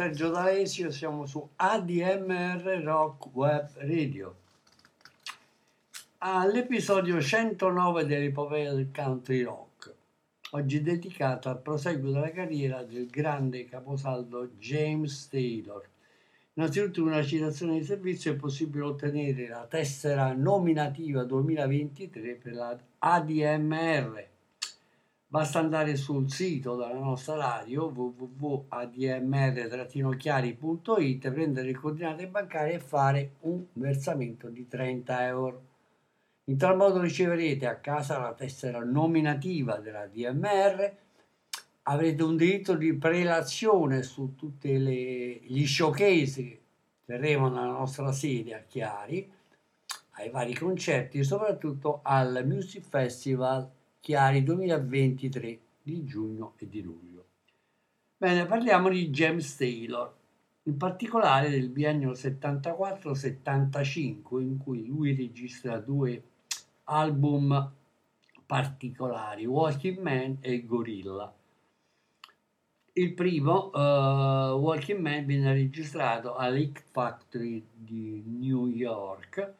Sergio D'Alessio, siamo su ADMR Rock Web Radio. All'episodio 109 dell'epopea del country rock, oggi dedicato al proseguo della carriera del grande caposaldo James Taylor. Innanzitutto una citazione di servizio è possibile ottenere la tessera nominativa 2023 per la ADMR Basta andare sul sito della nostra radio www.admr-chiari.it, prendere le coordinate bancarie e fare un versamento di 30 euro. In tal modo riceverete a casa la tessera nominativa della DMR, avrete un diritto di prelazione su tutti gli showcase che terremo nella nostra sede a Chiari, ai vari concerti e soprattutto al Music Festival Chiari 2023 di giugno e di luglio. Bene, parliamo di James Taylor, in particolare del biennio 74-75 in cui lui registra due album particolari, Walking Man e Gorilla. Il primo, uh, Walking Man, viene registrato all'Ick Factory di New York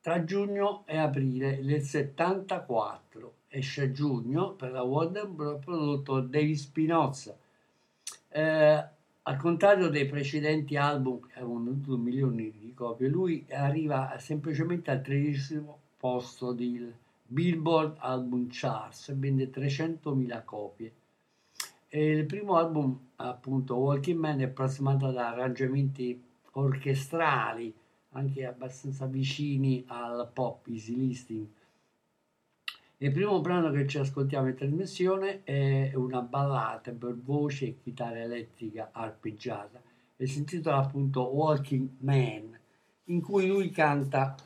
tra giugno e aprile del 74 esce a giugno per la Warner Bros. prodotto da David Spinoza. Eh, al contrario dei precedenti album che avevano venduto milioni di copie, lui arriva semplicemente al tredicesimo posto del Billboard Album Charts vende 300.000 copie. E il primo album, appunto, Walking Man, è plasmato da arrangiamenti orchestrali anche abbastanza vicini al pop easy listening. Il primo brano che ci ascoltiamo in trasmissione è una ballata per voce e chitarra elettrica arpeggiata e si intitola appunto Walking Man, in cui lui canta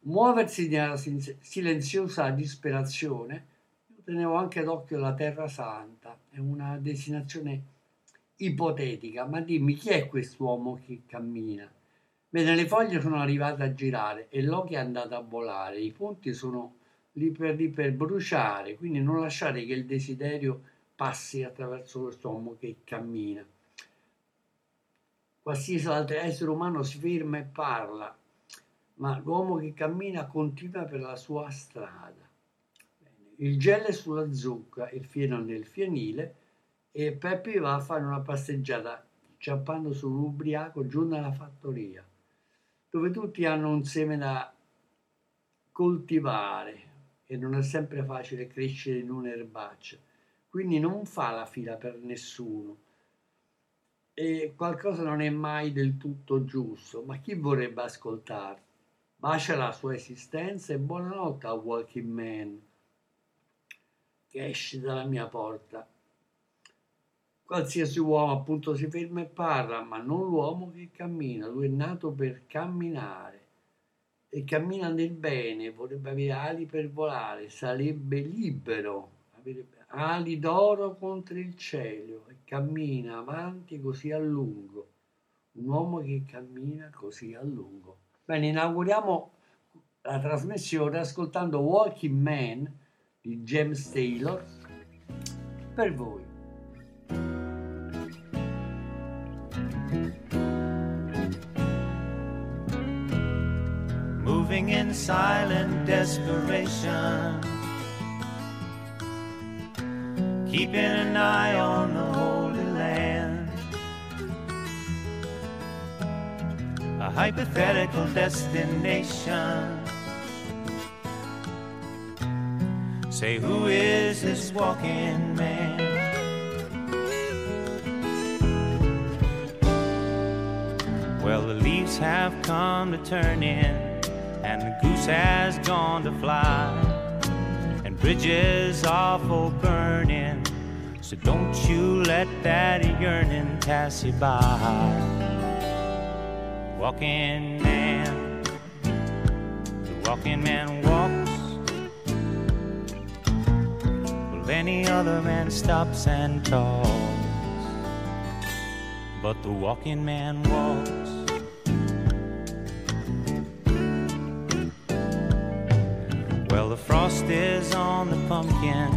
Muoversi nella silenziosa disperazione. Io tenevo anche d'occhio la Terra Santa, è una destinazione ipotetica, ma dimmi chi è quest'uomo che cammina? Bene, le foglie sono arrivate a girare e l'occhio è andato a volare, i punti sono lì per lì per bruciare, quindi non lasciare che il desiderio passi attraverso quest'uomo che cammina. Qualsiasi altro essere umano si ferma e parla, ma l'uomo che cammina continua per la sua strada. Il gel è sulla zucca, il fieno nel fienile e Peppi va a fare una passeggiata ciappando su un ubriaco giù nella fattoria dove tutti hanno un seme da coltivare e non è sempre facile crescere in un'erbaccia. Quindi non fa la fila per nessuno. E qualcosa non è mai del tutto giusto, ma chi vorrebbe ascoltare? Bacia la sua esistenza e buonanotte a Walking Man che esce dalla mia porta. Qualsiasi uomo appunto si ferma e parla, ma non l'uomo che cammina, lui è nato per camminare e cammina nel bene, vorrebbe avere ali per volare, sarebbe libero, avere ali d'oro contro il cielo e cammina avanti così a lungo. Un uomo che cammina così a lungo. Bene, inauguriamo la trasmissione ascoltando Walking Man di James Taylor per voi. Moving in silent desperation, keeping an eye on the Holy Land. A hypothetical destination. Say, who is this walking man? Well, the leaves have come to turn in, and the goose has gone to fly, and bridges are for burning. So don't you let that yearning pass you by. Walking man, the walking man walks. Well, any other man stops and talks, but the walking man walks. Frost is on the pumpkin,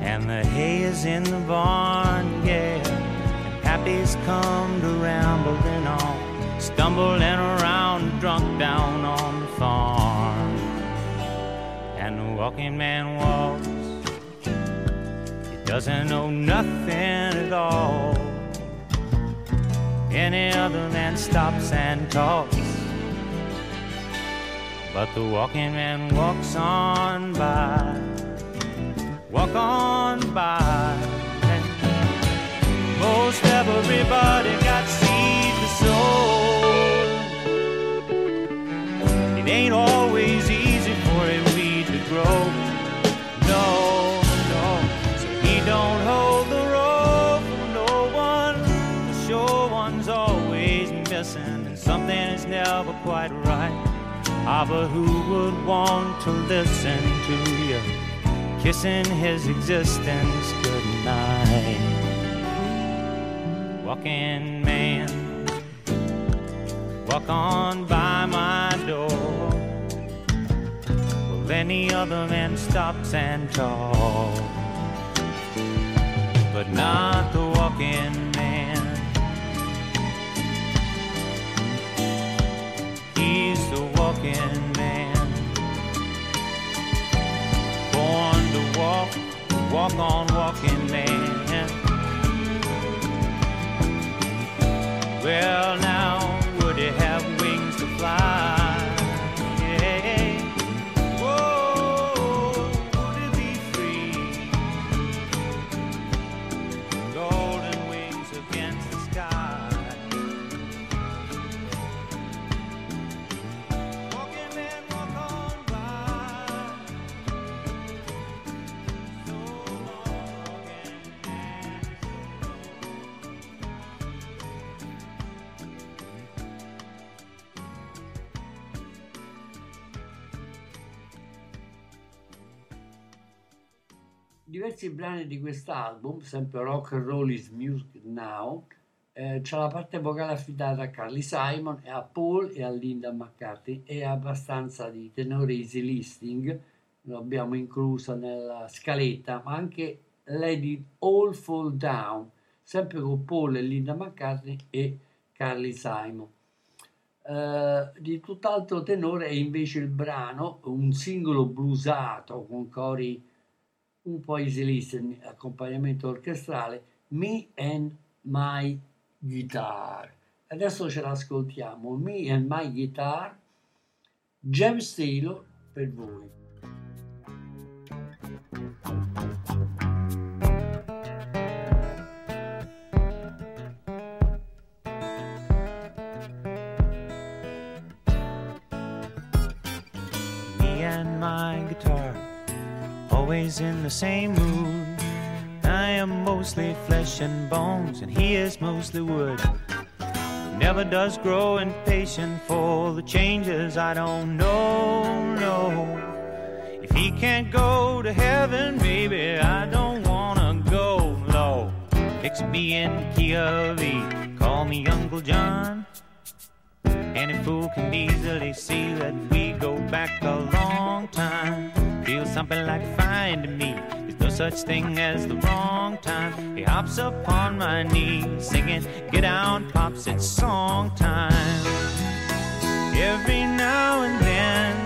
and the hay is in the barn, yeah. And Pappy's come to rambling on, stumbling around, drunk down on the farm. And the walking man walks, he doesn't know nothing at all. Any other man stops and talks. But the walking man walks on by, walk on by. Most everybody got seed to sow. It ain't always easy for a weed to grow. No, no. So he don't hold the rope for no one. The sure one's always missing, and something is never quite right. Ah, but who would want to listen to you kissing his existence goodnight? Walking man, walk on by my door. Well, any other man stops and talks, but not the walking the walking man. Born to walk, walk on walking man. Well, now, brani di quest'album, sempre Rock and Roll is Music Now, eh, c'è la parte vocale affidata a Carly Simon e a Paul e a Linda McCartney e abbastanza di tenore easy listening, lo abbiamo incluso nella scaletta, ma anche Lady All Fall Down, sempre con Paul e Linda McCartney e Carly Simon. Eh, di tutt'altro tenore è invece il brano, un singolo bluesato con cori un easy listening, accompagnamento orchestrale, Me and My Guitar. Adesso ce l'ascoltiamo, Me and My Guitar, James Taylor per voi. Always in the same mood. I am mostly flesh and bones, and he is mostly wood. Never does grow impatient for the changes I don't know, no. If he can't go to heaven, maybe I don't wanna go low. Fix me in the call me Uncle John. Any fool can easily see that we go back a long time. Feels something like fine to me. There's no such thing as the wrong time. He hops upon my knee, singing, Get down, pops, it's song time. Every now and then,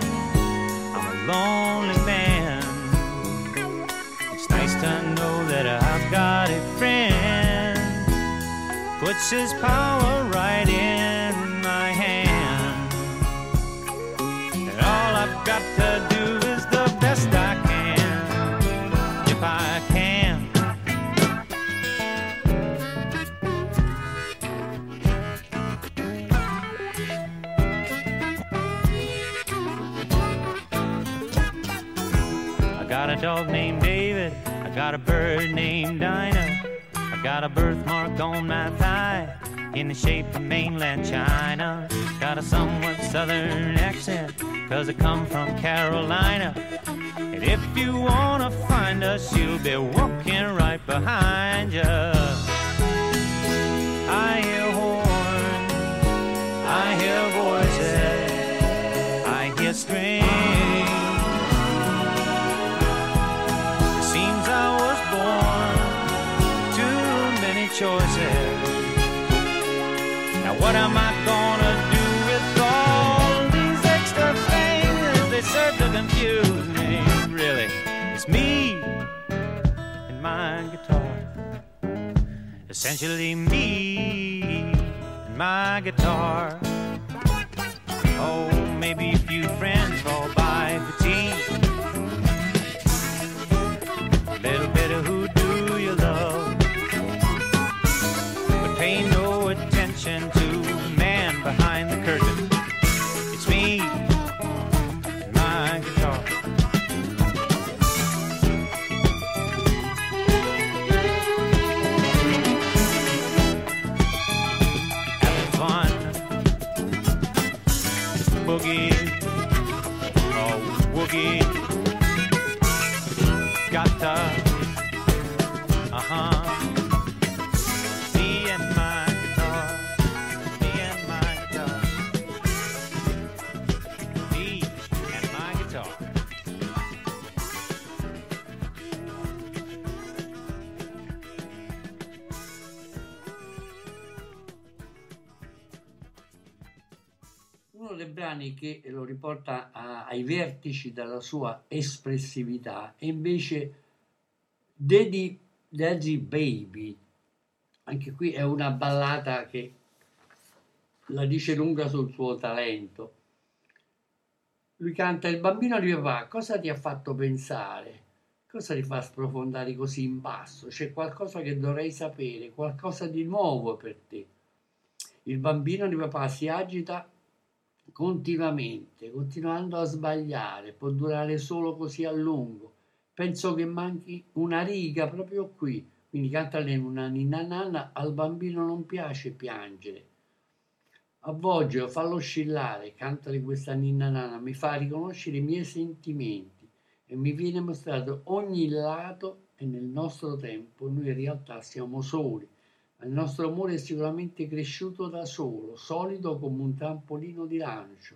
I'm a lonely man. It's nice to know that I've got a friend. Puts his power dog named David. I got a bird named Dinah. I got a birthmark on my thigh in the shape of mainland China. Got a somewhat southern accent, cause I come from Carolina. And if you wanna find us, you'll be walking right behind you. Essentially me and my guitar. Oh, maybe a few friends riporta a- ai vertici della sua espressività è invece Daddy, Daddy Baby. Anche qui è una ballata che la dice lunga sul suo talento. Lui canta il bambino di papà, cosa ti ha fatto pensare? Cosa ti fa sprofondare così in basso? C'è qualcosa che dovrei sapere, qualcosa di nuovo per te. Il bambino di papà si agita continuamente, continuando a sbagliare, può durare solo così a lungo. Penso che manchi una riga proprio qui. Quindi canta lei una ninna nanna, al bambino non piace piangere. Avvolgilo, fallo oscillare, canta questa ninna nanna, mi fa riconoscere i miei sentimenti e mi viene mostrato ogni lato e nel nostro tempo noi in realtà siamo soli. Il nostro amore è sicuramente cresciuto da solo, solido come un trampolino di lancio,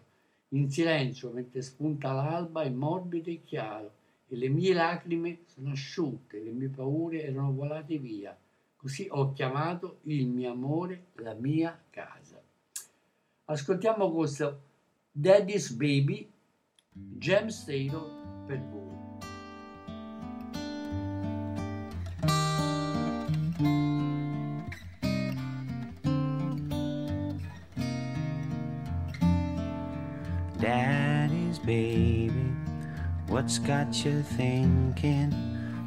in silenzio mentre spunta l'alba è morbido e chiaro e le mie lacrime sono asciutte, le mie paure erano volate via. Così ho chiamato il mio amore la mia casa. Ascoltiamo questo Daddy's Baby, James Taylor per voi. What's got you thinking?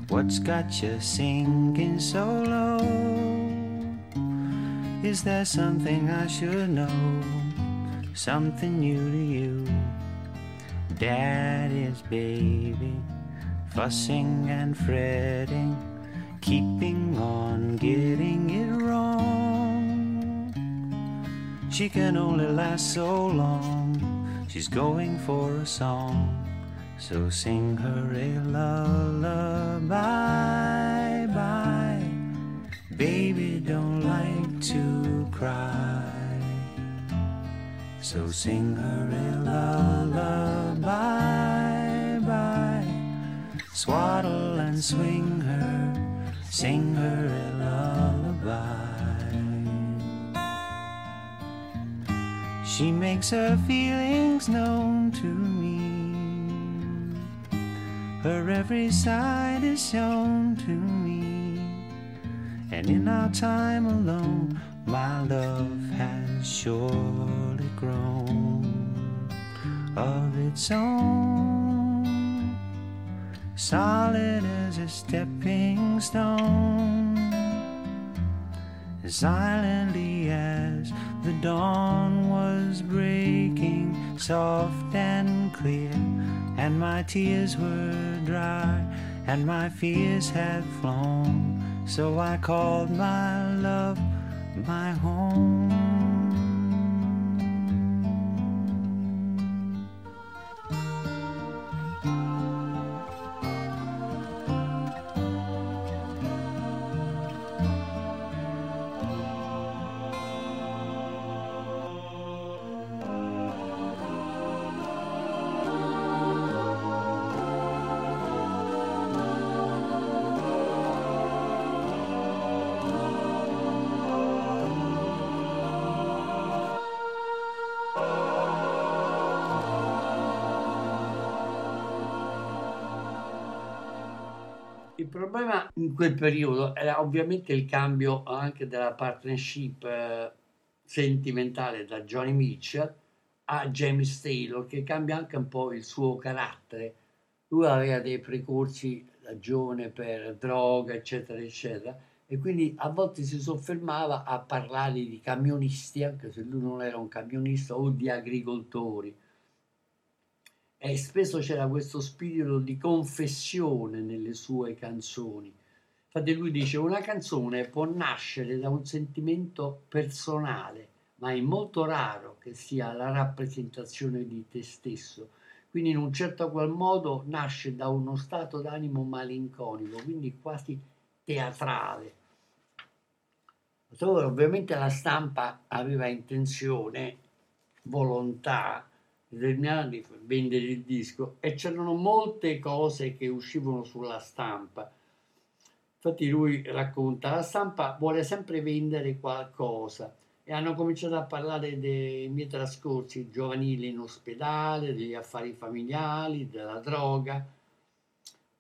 What's got you singing so low? Is there something I should know? Something new to you? Daddy's baby, fussing and fretting, keeping on getting it wrong. She can only last so long. She's going for a song. So sing her a lullaby. Bye. Baby don't like to cry. So sing her a lullaby, bye. Swaddle and swing her, sing her a lullaby. She makes her feelings known to me. Her every side is shown to me. And in our time alone, my love has surely grown of its own, solid as a stepping stone, as silently as the dawn was breaking, soft and clear, and my tears were dry, and my fears had flown. So I called my love my home. Problema in quel periodo era ovviamente il cambio anche della partnership eh, sentimentale da Johnny Mitchell a James Taylor, che cambia anche un po' il suo carattere. Lui aveva dei precorsi da giovane per droga, eccetera, eccetera, e quindi a volte si soffermava a parlare di camionisti, anche se lui non era un camionista, o di agricoltori e spesso c'era questo spirito di confessione nelle sue canzoni. Infatti lui dice una canzone può nascere da un sentimento personale, ma è molto raro che sia la rappresentazione di te stesso. Quindi in un certo qual modo nasce da uno stato d'animo malinconico, quindi quasi teatrale. Ovviamente la stampa aveva intenzione, volontà determinata di vendere il disco e c'erano molte cose che uscivano sulla stampa. Infatti lui racconta, la stampa vuole sempre vendere qualcosa e hanno cominciato a parlare dei miei trascorsi giovanili in ospedale, degli affari familiari, della droga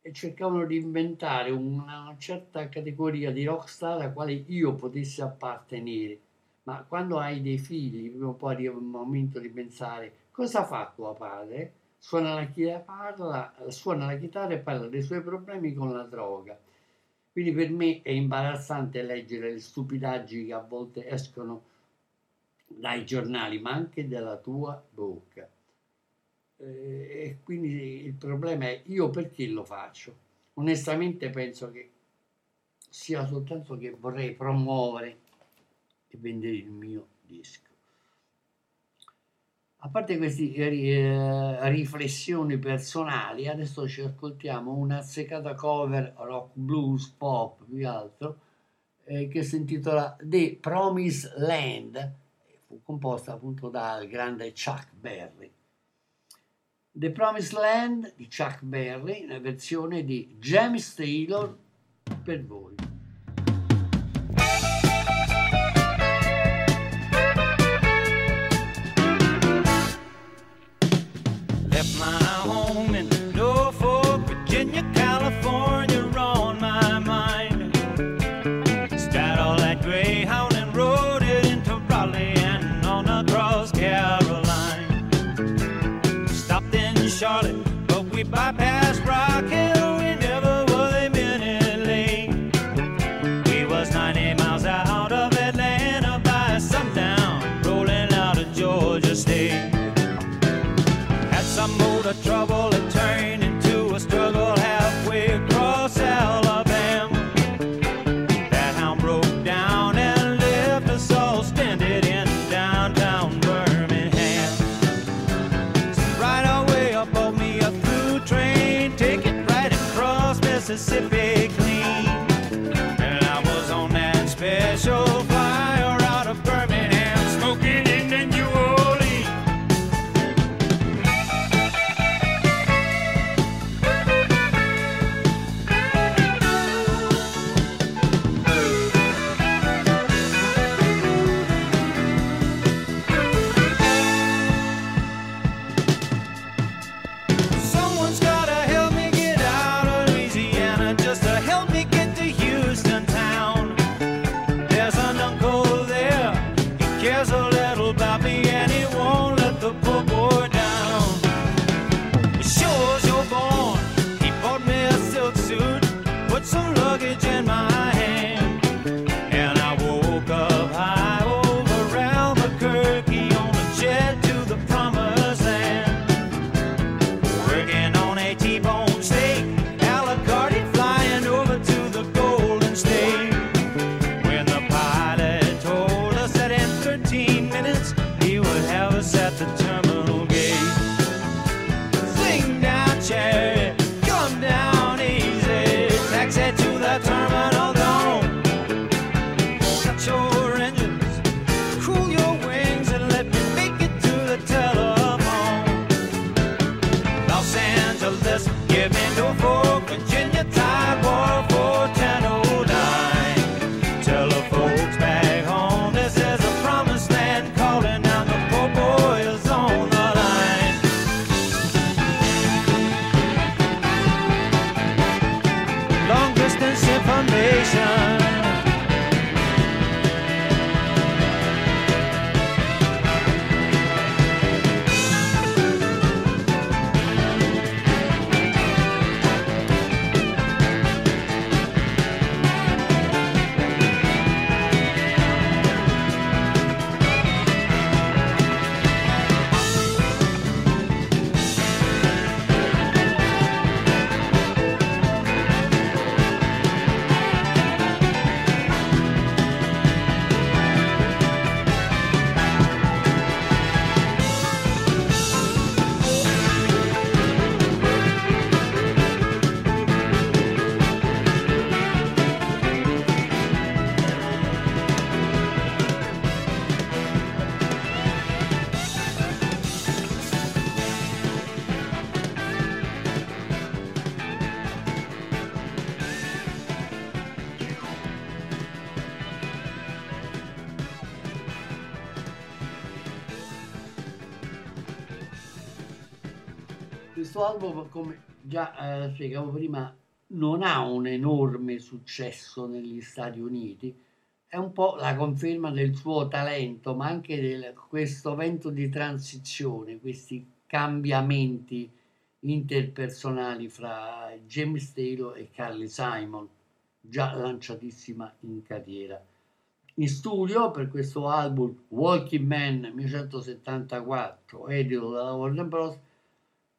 e cercavano di inventare una certa categoria di rockstar alla quale io potessi appartenere. Ma quando hai dei figli, prima o poi arriva un momento di pensare cosa fa tuo padre? Suona la, chitarra, suona la chitarra e parla dei suoi problemi con la droga. Quindi per me è imbarazzante leggere le stupidaggini che a volte escono dai giornali, ma anche dalla tua bocca. Eh, E quindi il problema è io perché lo faccio? Onestamente penso che sia soltanto che vorrei promuovere e vendere il mio disco. A parte queste riflessioni personali, adesso ci ascoltiamo una seccata cover rock, blues, pop, più altro, eh, che si intitola The Promised Land, fu composta appunto dal grande Chuck Berry. The Promised Land di Chuck Berry, una versione di James Taylor per voi. Questo album, come già eh, spiegavo prima, non ha un enorme successo negli Stati Uniti, è un po' la conferma del suo talento, ma anche di questo vento di transizione, questi cambiamenti interpersonali fra James Taylor e Carly Simon, già lanciatissima in carriera. In studio per questo album Walking Man 1974, edito dalla Warner Bros.,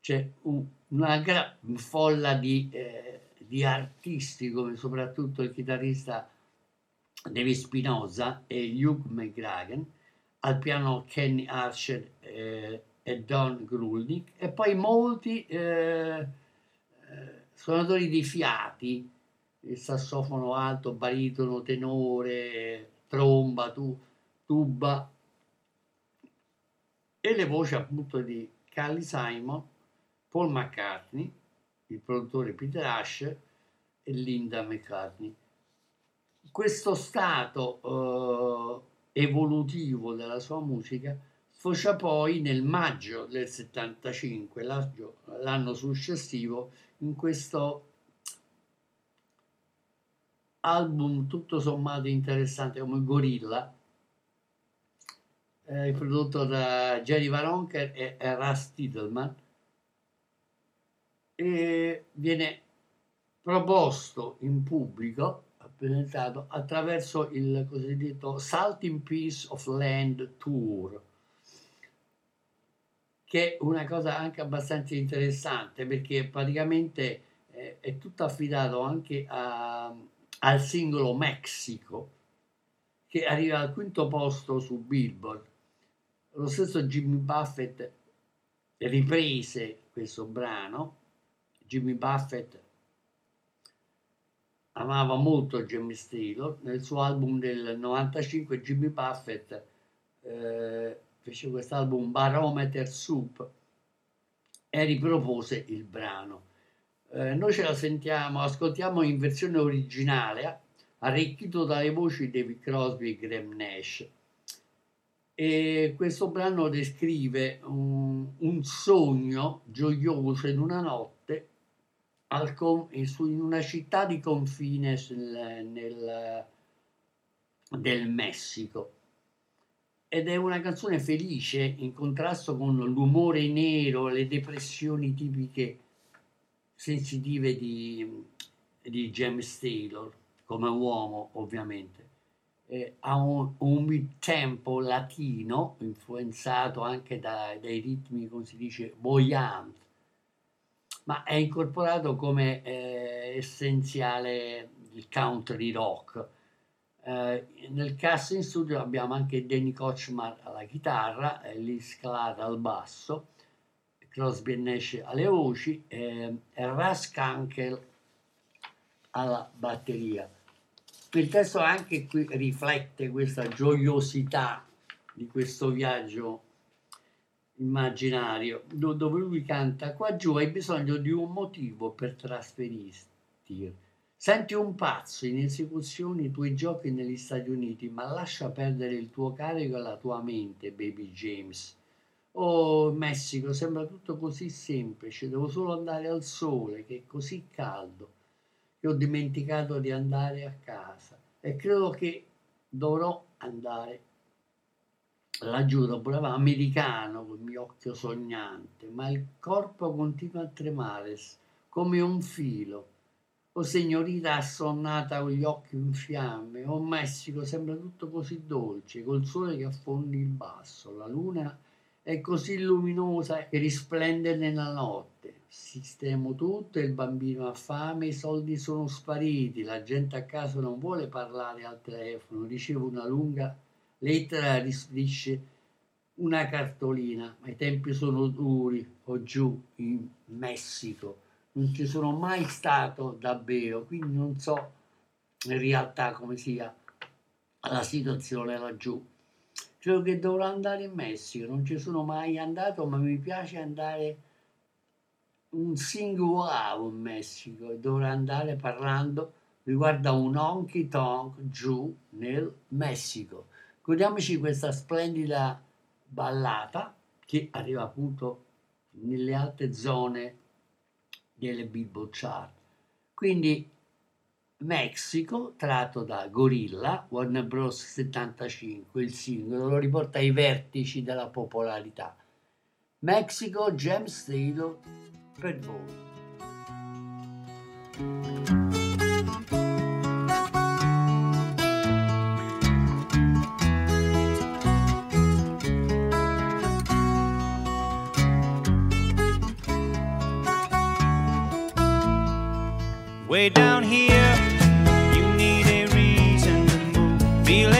c'è un- una gran folla di, eh, di artisti come soprattutto il chitarrista David Spinoza e Hugh McGragan, al piano Kenny Archer eh, e Don Grulnick e poi molti eh, eh, suonatori di fiati, il sassofono alto, baritono, tenore, tromba, tu- tuba e le voci appunto di Carly Simon, Paul McCartney, il produttore Peter Asher e Linda McCartney. Questo stato eh, evolutivo della sua musica sfocia poi nel maggio del 75, l'anno- l'anno successivo, in questo album tutto sommato interessante come Gorilla, eh, prodotto da Jerry Varonker e, e Russ Titelman, e viene proposto in pubblico, presentato attraverso il cosiddetto Salting Piece of Land Tour, che è una cosa anche abbastanza interessante perché praticamente eh, è tutto affidato anche a- al singolo Mexico che arriva al quinto posto su Billboard. Lo stesso Jimmy Buffett riprese questo brano. Jimmy Buffett amava molto James Taylor. Nel suo album del 95 Jimmy Buffett eh, fece quest'album Barometer Soup e ripropose il brano. Eh, noi ce la sentiamo, ascoltiamo in versione originale, arricchito dalle voci di David Crosby e Graham Nash. E questo brano descrive un, un sogno gioioso in una notte con- in una città di confine sul- nel- del Messico. Ed è una canzone felice in contrasto con l'umore nero, le depressioni tipiche sensitive di, di James Taylor, come uomo ovviamente. Eh, ha un, un mid-tempo latino, influenzato anche da- dai ritmi, come si dice, voyant, ma è incorporato come eh, essenziale il country rock. Eh, nel cast in studio abbiamo anche Danny Kochmar alla chitarra, eh, Liz Clark al basso, Crosby Nash alle voci eh, e Russ Kunkel alla batteria. Il testo anche qui riflette questa gioiosità di questo viaggio immaginario do- dove lui canta qua giù hai bisogno di un motivo per trasferirti senti un pazzo in esecuzione i tuoi giochi negli Stati Uniti ma lascia perdere il tuo carico e la tua mente baby James oh Messico sembra tutto così semplice devo solo andare al sole che è così caldo che ho dimenticato di andare a casa e credo che dovrò andare laggiù dopo la americano col mio occhio sognante, ma il corpo continua a tremare come un filo. O signorita assonnata con gli occhi in fiamme, o Messico sembra tutto così dolce, col sole che affondi il basso, la luna è così luminosa che risplende nella notte. Sistemo tutto, il bambino ha fame, i soldi sono spariti, la gente a casa non vuole parlare al telefono, ricevo una lunga lettera rispedisce una cartolina, ma i tempi sono duri, o giù in Messico, non ci sono mai stato davvero, quindi non so in realtà come sia la situazione laggiù. Credo che dovrò andare in Messico, non ci sono mai andato, ma mi piace andare un singolare in Messico e dovrò andare parlando riguardo a un honky tonk giù nel Messico. Godiamoci questa splendida ballata che arriva appunto nelle alte zone delle Billboard Chart. Quindi Mexico, tratto da Gorilla, Warner Bros. 75, il singolo, lo riporta ai vertici della popolarità. Mexico, James Taylor, per voi. Way down here, you need a reason to move. Feel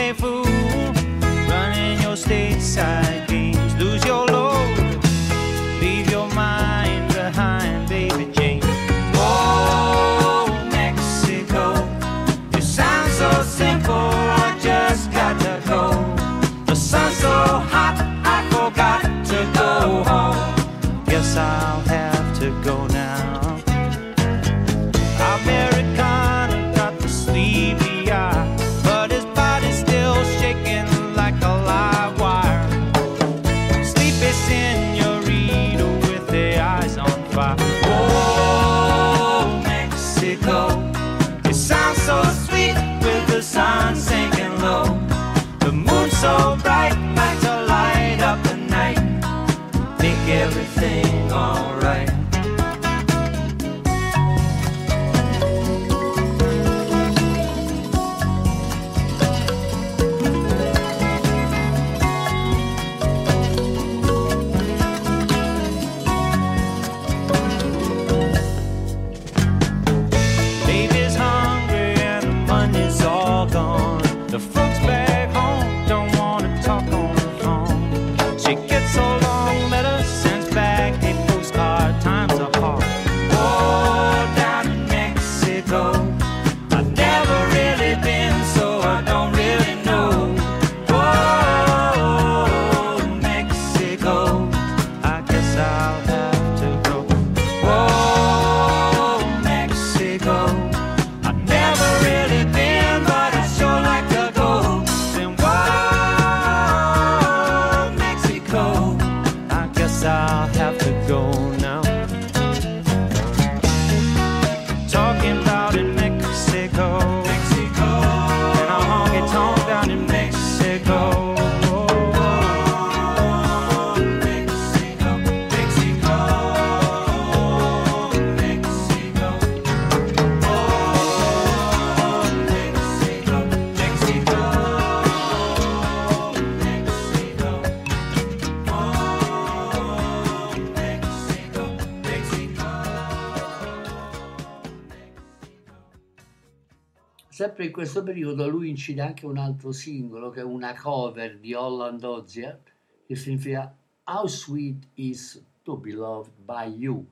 Sempre in questo periodo lui incide anche un altro singolo che è una cover di Holland Ozier che significa How Sweet is to be Loved by You.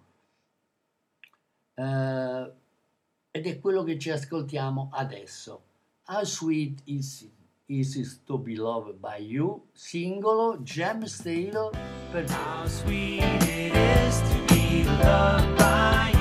Eh, ed è quello che ci ascoltiamo adesso. How sweet is Easy to Be Loved by You, singolo James Taylor How sweet it is to be loved by you.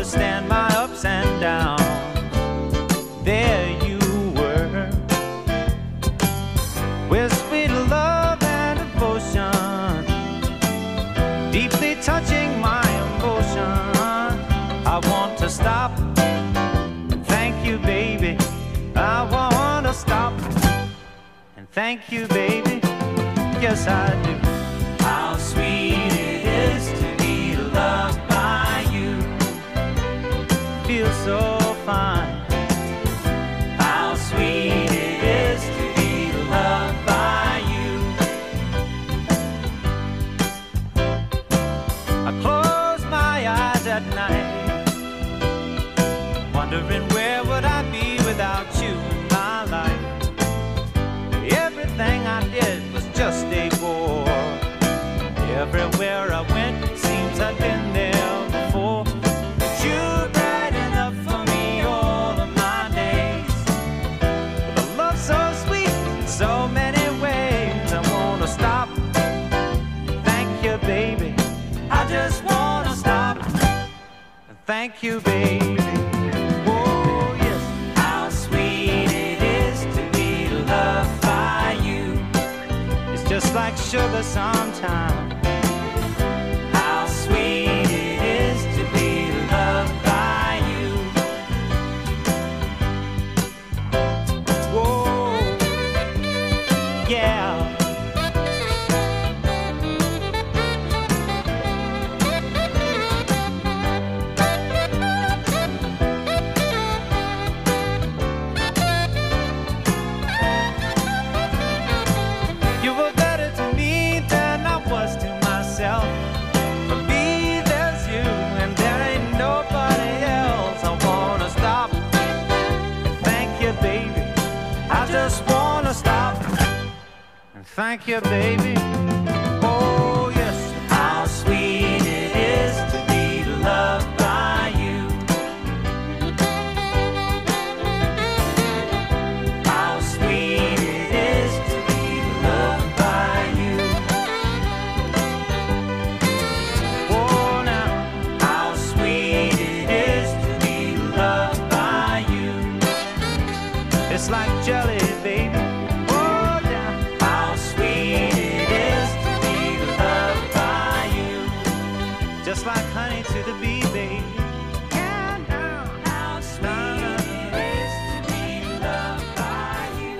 Understand my ups and downs. There you were. With sweet love and devotion, deeply touching my emotion. I want to stop thank you, baby. I want to stop and thank you, baby. Yes, I do. Wondering where and thank you, baby. Just like honey to the bee, baby. Yeah, now, how sweet it is to be loved by you.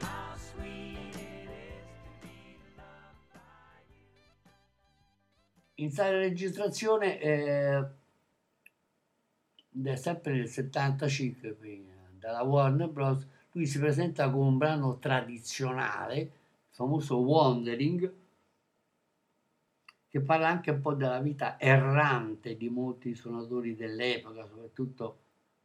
How sweet it is to be loved by you. In sala registrazione, eh, è sempre nel 75, quindi, eh, dalla Warner Bros., lui si presenta con un brano tradizionale, famoso Wandering, che parla anche un po' della vita errante di molti suonatori dell'epoca, soprattutto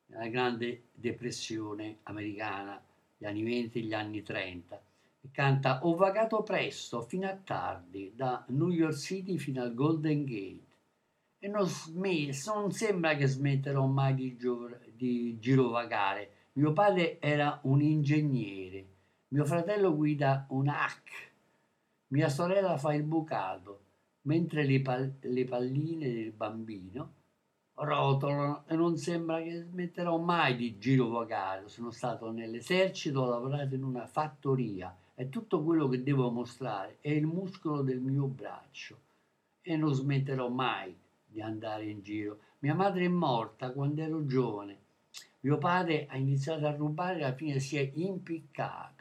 nella grande depressione americana, gli anni 20 e gli anni 30 e canta Ho vagato presto fino a tardi, da New York City fino al Golden Gate. E non, non sembra che smetterò mai di, di girovagare. Mio padre era un ingegnere, mio fratello guida un hack, mia sorella fa il bucato, mentre le, pal- le palline del bambino rotolano e non sembra che smetterò mai di girovagare. Sono stato nell'esercito, ho lavorato in una fattoria e tutto quello che devo mostrare è il muscolo del mio braccio e non smetterò mai di andare in giro. Mia madre è morta quando ero giovane. Mio padre ha iniziato a rubare e alla fine si è impiccato.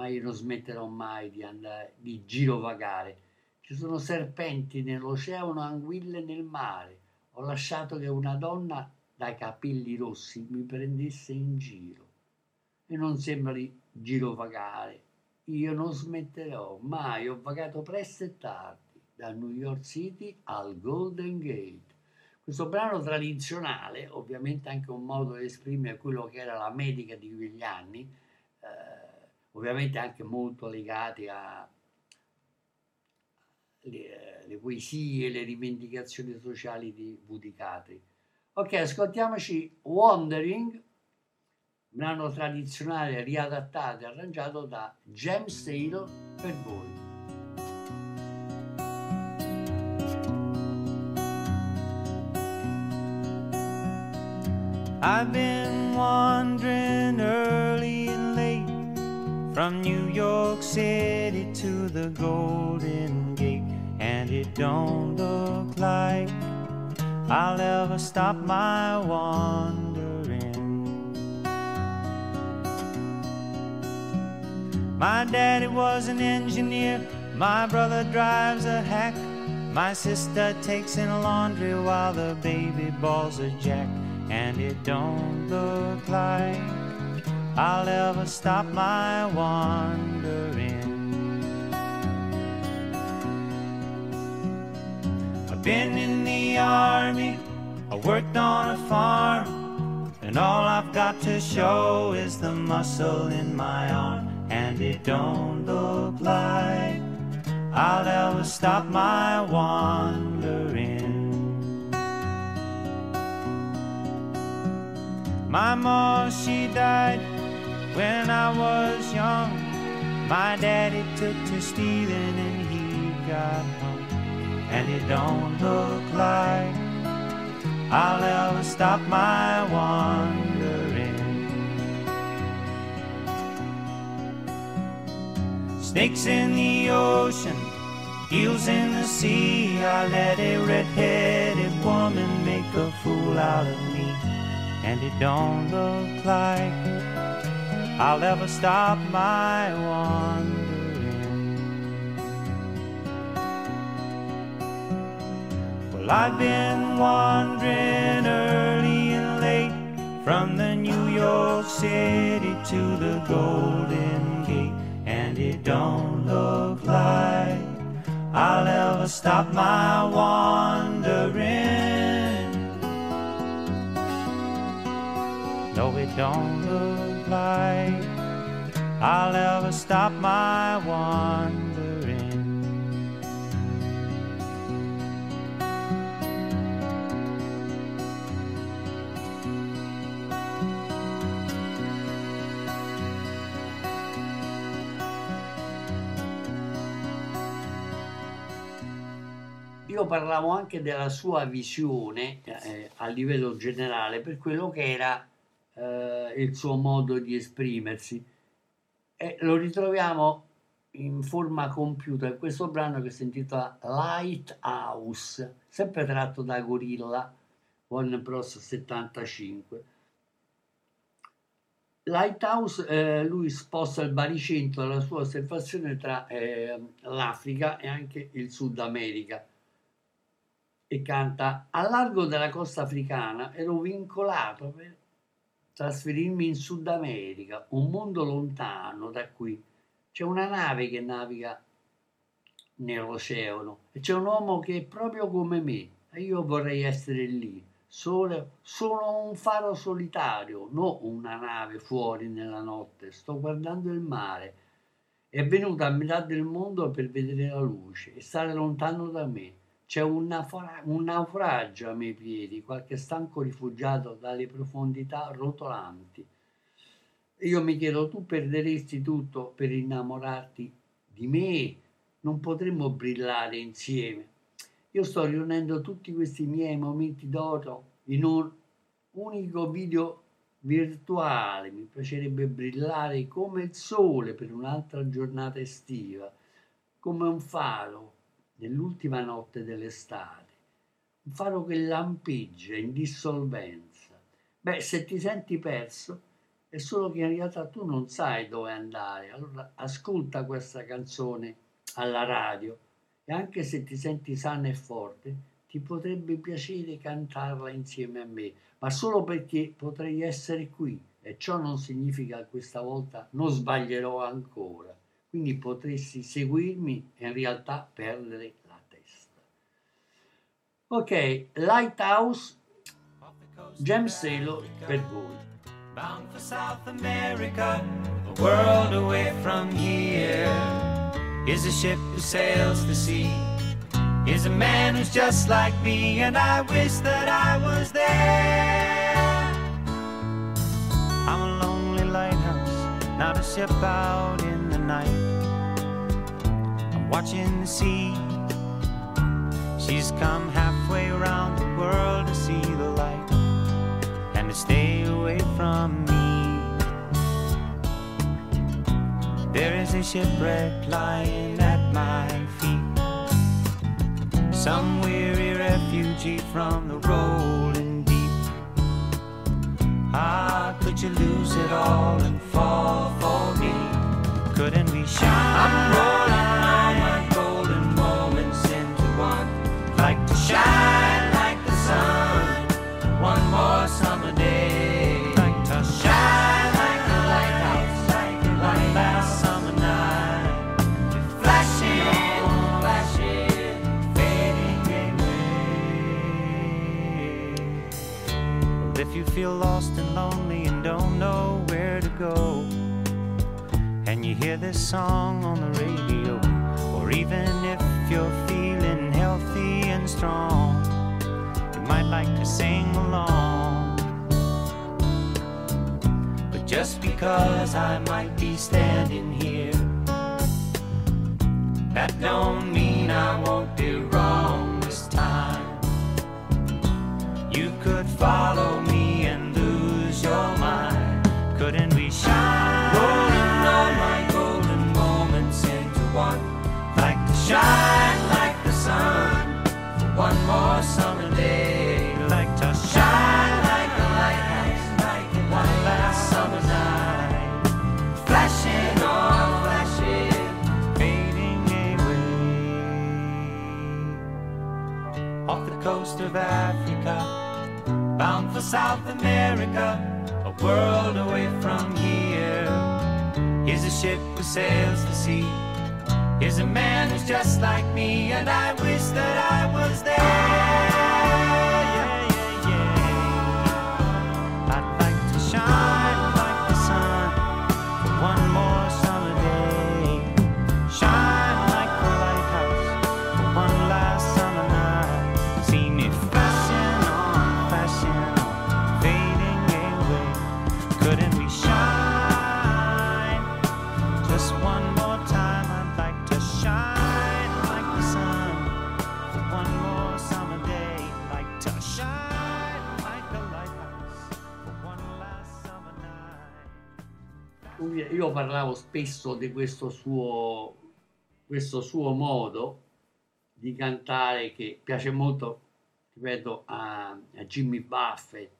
Ma io non smetterò mai di andare di girovagare. Ci sono serpenti nell'oceano, anguille nel mare. Ho lasciato che una donna dai capelli rossi mi prendesse in giro. E non sembra di girovagare. io non smetterò mai, ho vagato presto e tardi, da New York City al Golden Gate. Questo brano tradizionale, ovviamente anche un modo di esprimere quello che era la medica di quegli anni, eh, ovviamente anche molto legati a le, le poesie, le rivendicazioni sociali di Guthrie. Ok, ascoltiamoci Wandering, brano tradizionale riadattato e arrangiato da James Taylor per voi. I've been wandering from New York City to the Golden Gate, and it don't look like I'll ever stop my wandering. My daddy was an engineer, my brother drives a hack. My sister takes in laundry while the baby balls a jack, and it don't look like I'll ever stop my wandering. I've been in the army, I worked on a farm, and all I've got to show is the muscle in my arm, and it don't look like I'll ever stop my wandering. My mom, she died when I was young. My daddy took to stealing and he got hung. And it don't look like I'll ever stop my wandering. Snakes in the ocean, eels in the sea. I let a red-headed woman make a fool out of me, and it don't look like I'll ever stop my wandering. Well, I've been wandering early and late from the New York City to the Golden Gate, and it don't look like I'll ever stop my wandering. No, it don't look like I'll ever stop my wandering. Io parlavo anche della sua visione eh, a livello generale per quello che era eh, il suo modo di esprimersi e lo ritroviamo in forma compiuta in questo brano che si intitola Lighthouse, sempre tratto da Gorilla Warner Bros 75. Lighthouse, eh, lui sposta il baricentro della sua osservazione tra eh, l'Africa e anche il Sud America e canta a largo della costa africana ero vincolato per trasferirmi in Sud America, un mondo lontano da qui. C'è una nave che naviga nell'oceano e c'è un uomo che è proprio come me e io vorrei essere lì. Solo, sono un faro solitario, non una nave fuori nella notte. Sto guardando il mare. È venuto a metà del mondo per vedere la luce e stare lontano da me. C'è un, naufra- un naufragio ai miei piedi, qualche stanco rifugiato dalle profondità rotolanti. Io mi chiedo, tu perderesti tutto per innamorarti di me? Non potremmo brillare insieme. Io sto riunendo tutti questi miei momenti d'oro in un unico video virtuale. Mi piacerebbe brillare come il sole per un'altra giornata estiva, come un faro nell'ultima notte dell'estate, un faro che lampeggia in dissolvenza. Beh, se ti senti perso, è solo che in realtà tu non sai dove andare. Allora ascolta questa canzone alla radio e anche se ti senti sana e forte, ti potrebbe piacere cantarla insieme a me, ma solo perché potrei essere qui e ciò non significa che questa volta non sbaglierò ancora. Quindi potresti seguirmi e in realtà perdere la testa. Ok, Lighthouse, James Taylor per voi. Bound for South America, a world away from here. Is a ship who sails the sea. Is a man who's just like me, and I wish that I was there. I'm a lonely lighthouse, not a ship out in night. I'm watching the sea. She's come halfway around the world to see the light and to stay away from me. There is a shipwreck lying at my feet. Some weary refugee from the rolling deep. Ah, could you lose it all and fall for me? Couldn't we shine? I'm rolling all my golden moments into one. Like to shine like the sun. One more summer day. Like to shine like a lighthouse. Like one last summer night. Flashing, flashing, fading away. Well, if you feel lost and lonely and don't know where to go, hear this song on the radio, or even if you're feeling healthy and strong, you might like to sing along. But just because I might be standing here, that don't mean I won't do wrong this time. You could follow me and lose your mind. Couldn't shine like the sun for one more summer day. Like to shine like a lighthouse, like one last summer night. Flashing on, flashing, fading away. Off the coast of Africa, bound for South America, a world away from here. Here's a ship that sails the sea. Here's a man who's just like me, and I wish that I was there. Parlavo spesso di questo suo, questo suo modo di cantare che piace molto, ripeto, a, a Jimmy Buffett.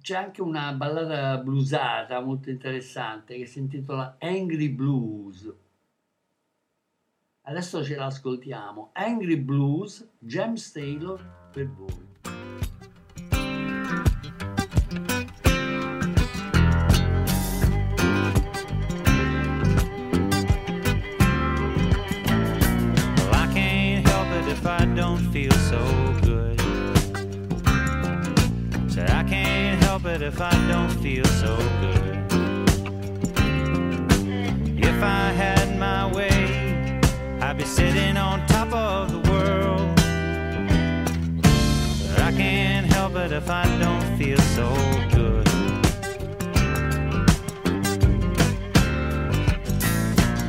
C'è anche una ballata bluesata molto interessante che si intitola Angry Blues. Adesso ce l'ascoltiamo. Angry Blues, James Taylor per voi. If I don't feel so good. If I had my way, I'd be sitting on top of the world. But I can't help it if I don't feel so good.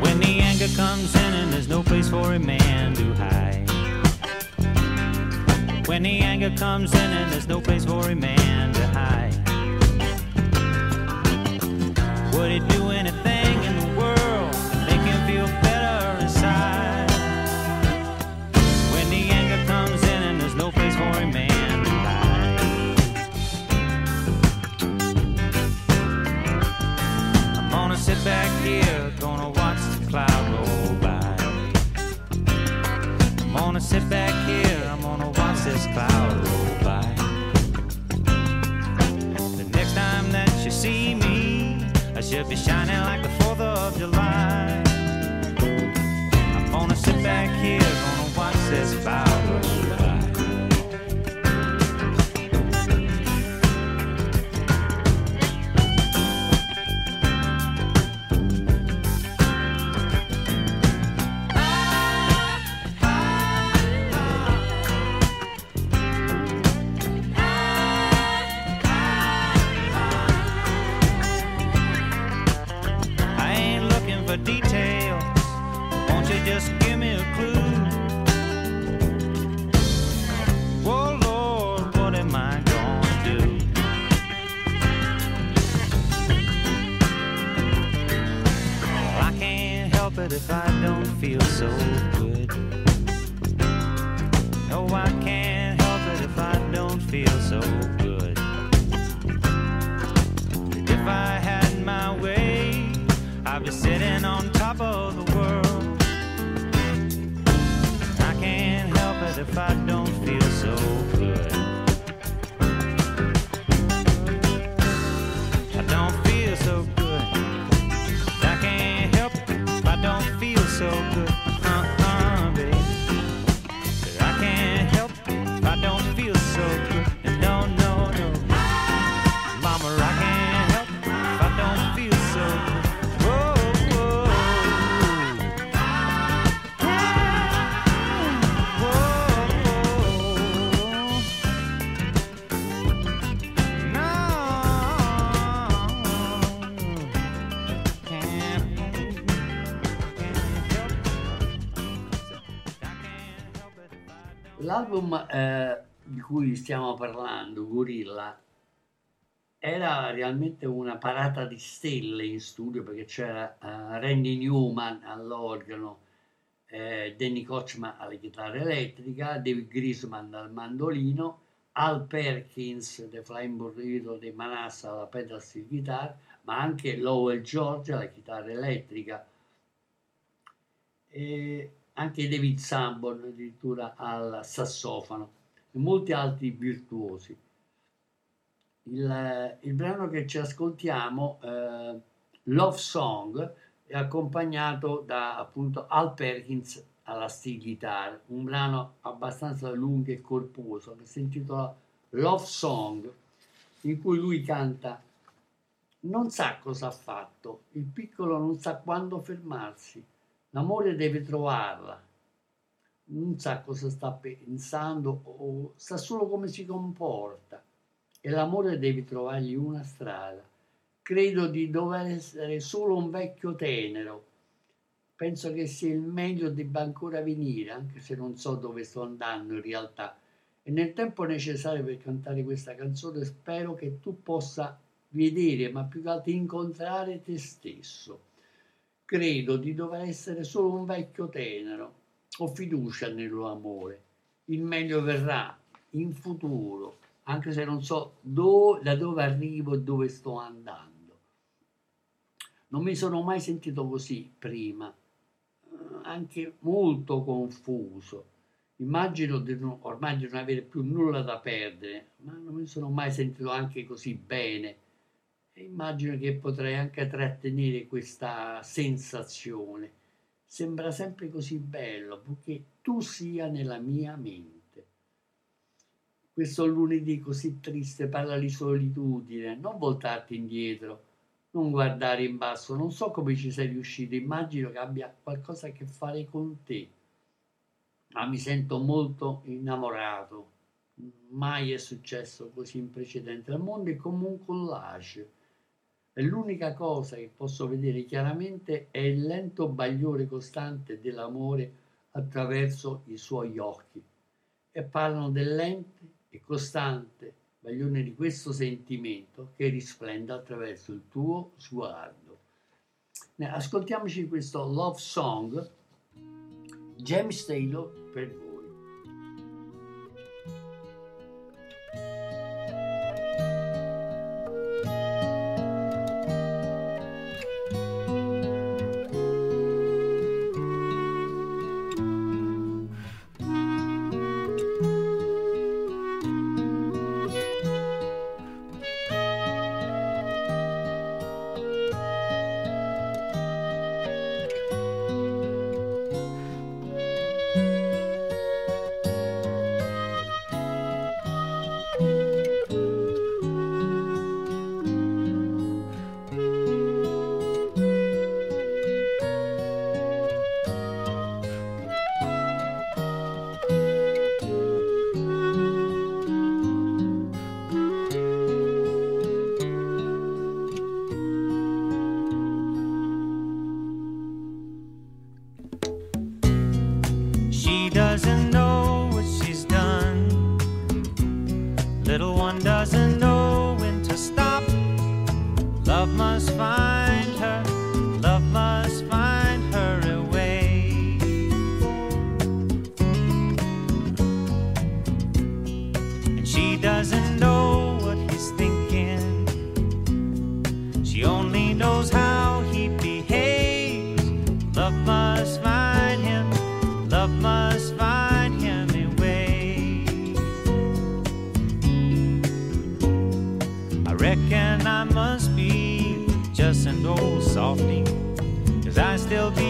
When the anger comes in and there's no place for a man to hide. When the anger comes in and there's no place for a man to hide. Would he do anything in the world to make him feel better inside? When the anger comes in and there's no place for a man to hide. I'm gonna sit back here, gonna watch the cloud by. I'm gonna sit back here, I'm gonna watch this cloud She'll be shining like the 4th of July. I'm gonna sit back here, gonna watch this fire L'album eh, di cui stiamo parlando, Gorilla, era realmente una parata di stelle in studio perché c'era eh, Randy Newman all'organo, eh, Danny Kochman alla chitarra elettrica, David Grisman al mandolino, Al Perkins dei Flying Burrito dei Manassa alla pedal steel guitar, ma anche Lowell George alla chitarra elettrica. E anche David Sanborn addirittura al sassofono e molti altri virtuosi. Il, il brano che ci ascoltiamo, eh, Love Song, è accompagnato da appunto Al Perkins alla steel guitar, un brano abbastanza lungo e corposo che si intitola Love Song, in cui lui canta non sa cosa ha fatto, il piccolo non sa quando fermarsi, l'amore deve trovarla, non sa cosa sta pensando o sa solo come si comporta e l'amore deve trovargli una strada. Credo di dover essere solo un vecchio tenero. Penso che sia il meglio debba ancora venire, anche se non so dove sto andando in realtà. E nel tempo necessario per cantare questa canzone spero che tu possa vedere, ma più che altro incontrare te stesso. Credo di dover essere solo un vecchio tenero. Ho fiducia nel tuo amore. Il meglio verrà in futuro, anche se non so do- da dove arrivo e dove sto andando. Non mi sono mai sentito così prima, eh, anche molto confuso. Immagino di non- ormai di non avere più nulla da perdere, ma non mi sono mai sentito anche così bene. Immagino che potrei anche trattenere questa sensazione. Sembra sempre così bello, perché tu sia nella mia mente. Questo lunedì così triste parla di solitudine, non voltarti indietro, non guardare in basso, non so come ci sei riuscito, immagino che abbia qualcosa a che fare con te, ma mi sento molto innamorato, mai è successo così in precedenza, il mondo è come un collage l'unica cosa che posso vedere chiaramente è il lento bagliore costante dell'amore attraverso i suoi occhi e parlano del lento e costante baglione di questo sentimento che risplende attraverso il tuo sguardo. Ascoltiamoci questo love song, James Taylor per voi. Doesn't know when to stop. Love must find still be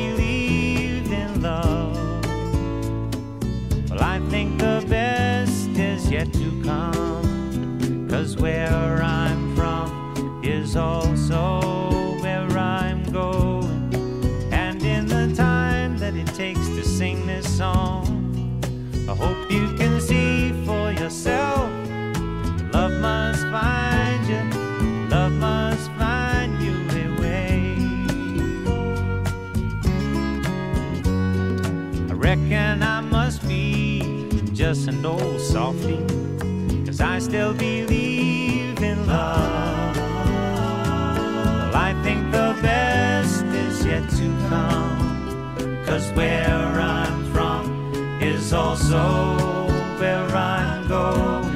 just an old softy, cause I still believe in love. Well, I think the best is yet to come, cause where I'm from is also where I'm going.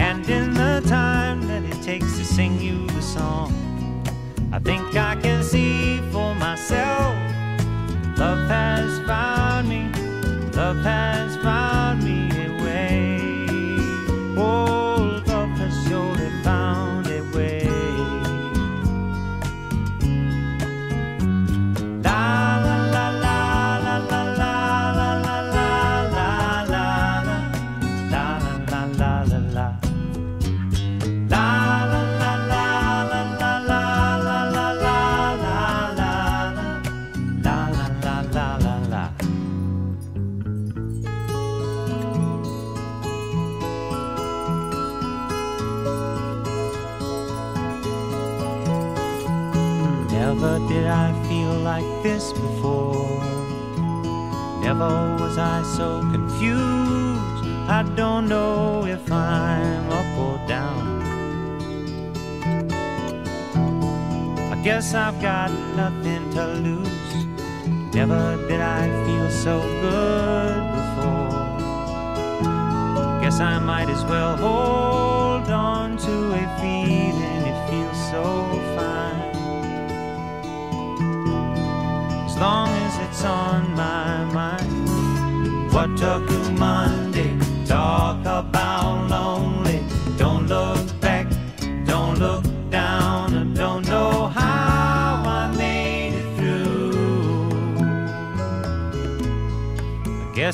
And in the time that it takes to sing you the song, I think I can see for myself. Love has found me, love has found me I've got nothing to lose. Never did I feel so good before. Guess I might as well hold on to a feeling. It feels so fine. As long as it's on my mind. What took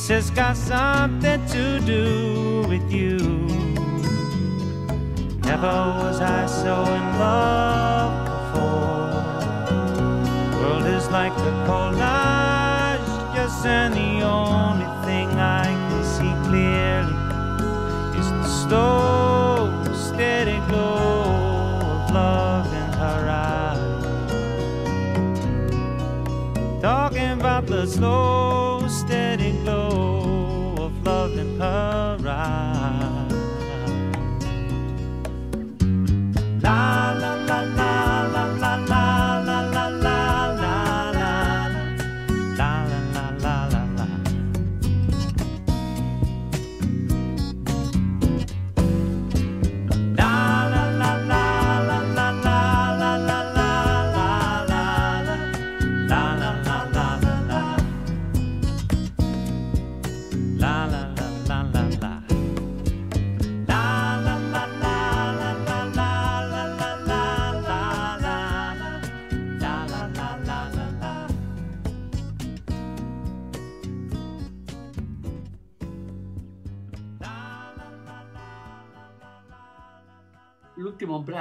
guess it's got something to do with you. Never was I so in love before. World is like a collage, yes, and the only thing I can see clearly is the slow, steady glow of love in her eyes. Talking about the slow, la la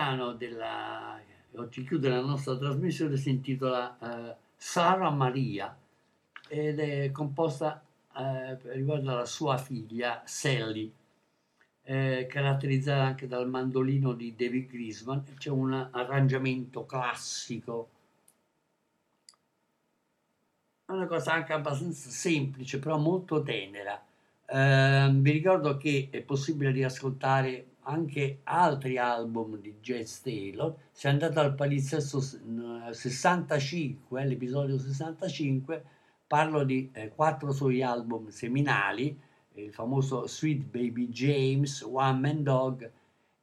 brano della, oggi chiude la nostra trasmissione si intitola eh, Sara Maria ed è composta eh, riguardo alla sua figlia Sally, eh, caratterizzata anche dal mandolino di David Grisman. C'è un arrangiamento classico, è una cosa anche abbastanza semplice, però molto tenera. Eh, vi ricordo che è possibile riascoltare anche altri album di Jazz Taylor. Se andate al palinsesto s- n- 65, l'episodio 65, parlo di eh, quattro suoi album seminali, il famoso Sweet Baby James, One Man Dog,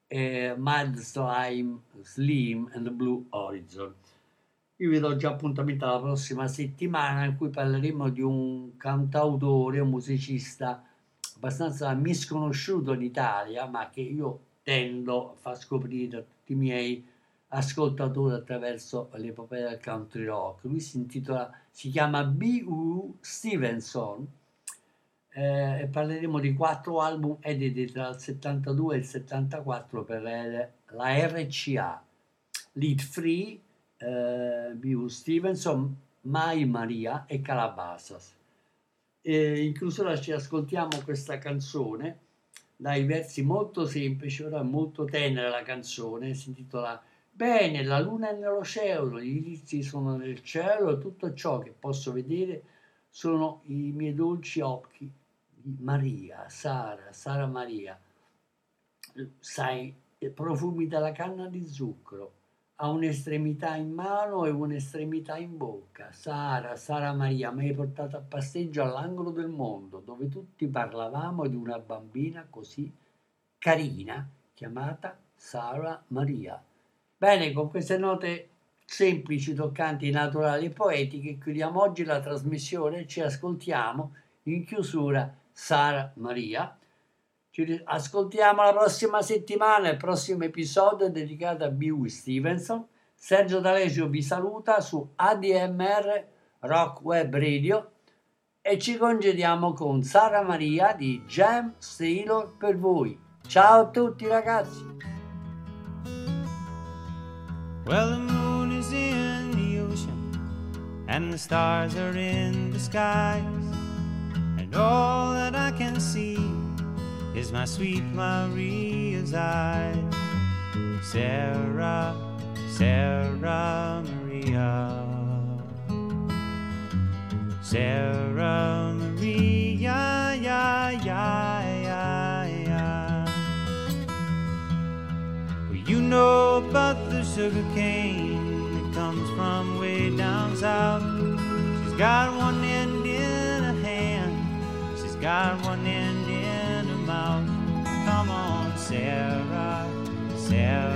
eh, Mad Slime, Slim and Blue Horizon. Io vi do già appuntamento alla prossima settimana in cui parleremo di un cantautore, un musicista abbastanza misconosciuto in Italia, ma che io tendo a far scoprire a tutti i miei ascoltatori attraverso l'epopea del country rock. Lui si intitola, si chiama B.U. Stevenson eh, e parleremo di quattro album editi tra il 72 e il 74 per la- RCA. Lead Free, eh, B.U. Stevenson, Mai Maria e Calabasas. E in chiusura ci ascoltiamo questa canzone dai versi molto semplici, ora molto tenera la canzone, si intitola Bene, la luna è nell'oceano, gli inizi sono nel cielo tutto ciò che posso vedere sono i miei dolci occhi di Maria, Sara, Sara Maria. Sai, profumi della canna di zucchero, ha un'estremità in mano e un'estremità in bocca. Sara, Sara Maria, mi hai portato a passeggio all'angolo del mondo, dove tutti parlavamo di una bambina così carina, chiamata Sara Maria. Bene, con queste note semplici, toccanti, naturali e poetiche, chiudiamo oggi la trasmissione e ci ascoltiamo in chiusura Sara Maria. Ci ascoltiamo la prossima settimana, il prossimo episodio dedicato a B.W. Stevenson. Sergio D'Alesio vi saluta su ADMR Rock Web Radio e ci congediamo con Sara Maria di Jam Sailor per voi. Ciao a tutti ragazzi! Well, the moon is in the ocean, and the stars are in the skies, and all that I can see is my sweet Maria's eyes. Sarah, Sarah Maria. Sarah Maria, ya, ya, ya, ya. Well, you know about the sugar cane that comes from way down south. She's got one end in a hand, she's got one end her mouth. Come on, Sarah, Sarah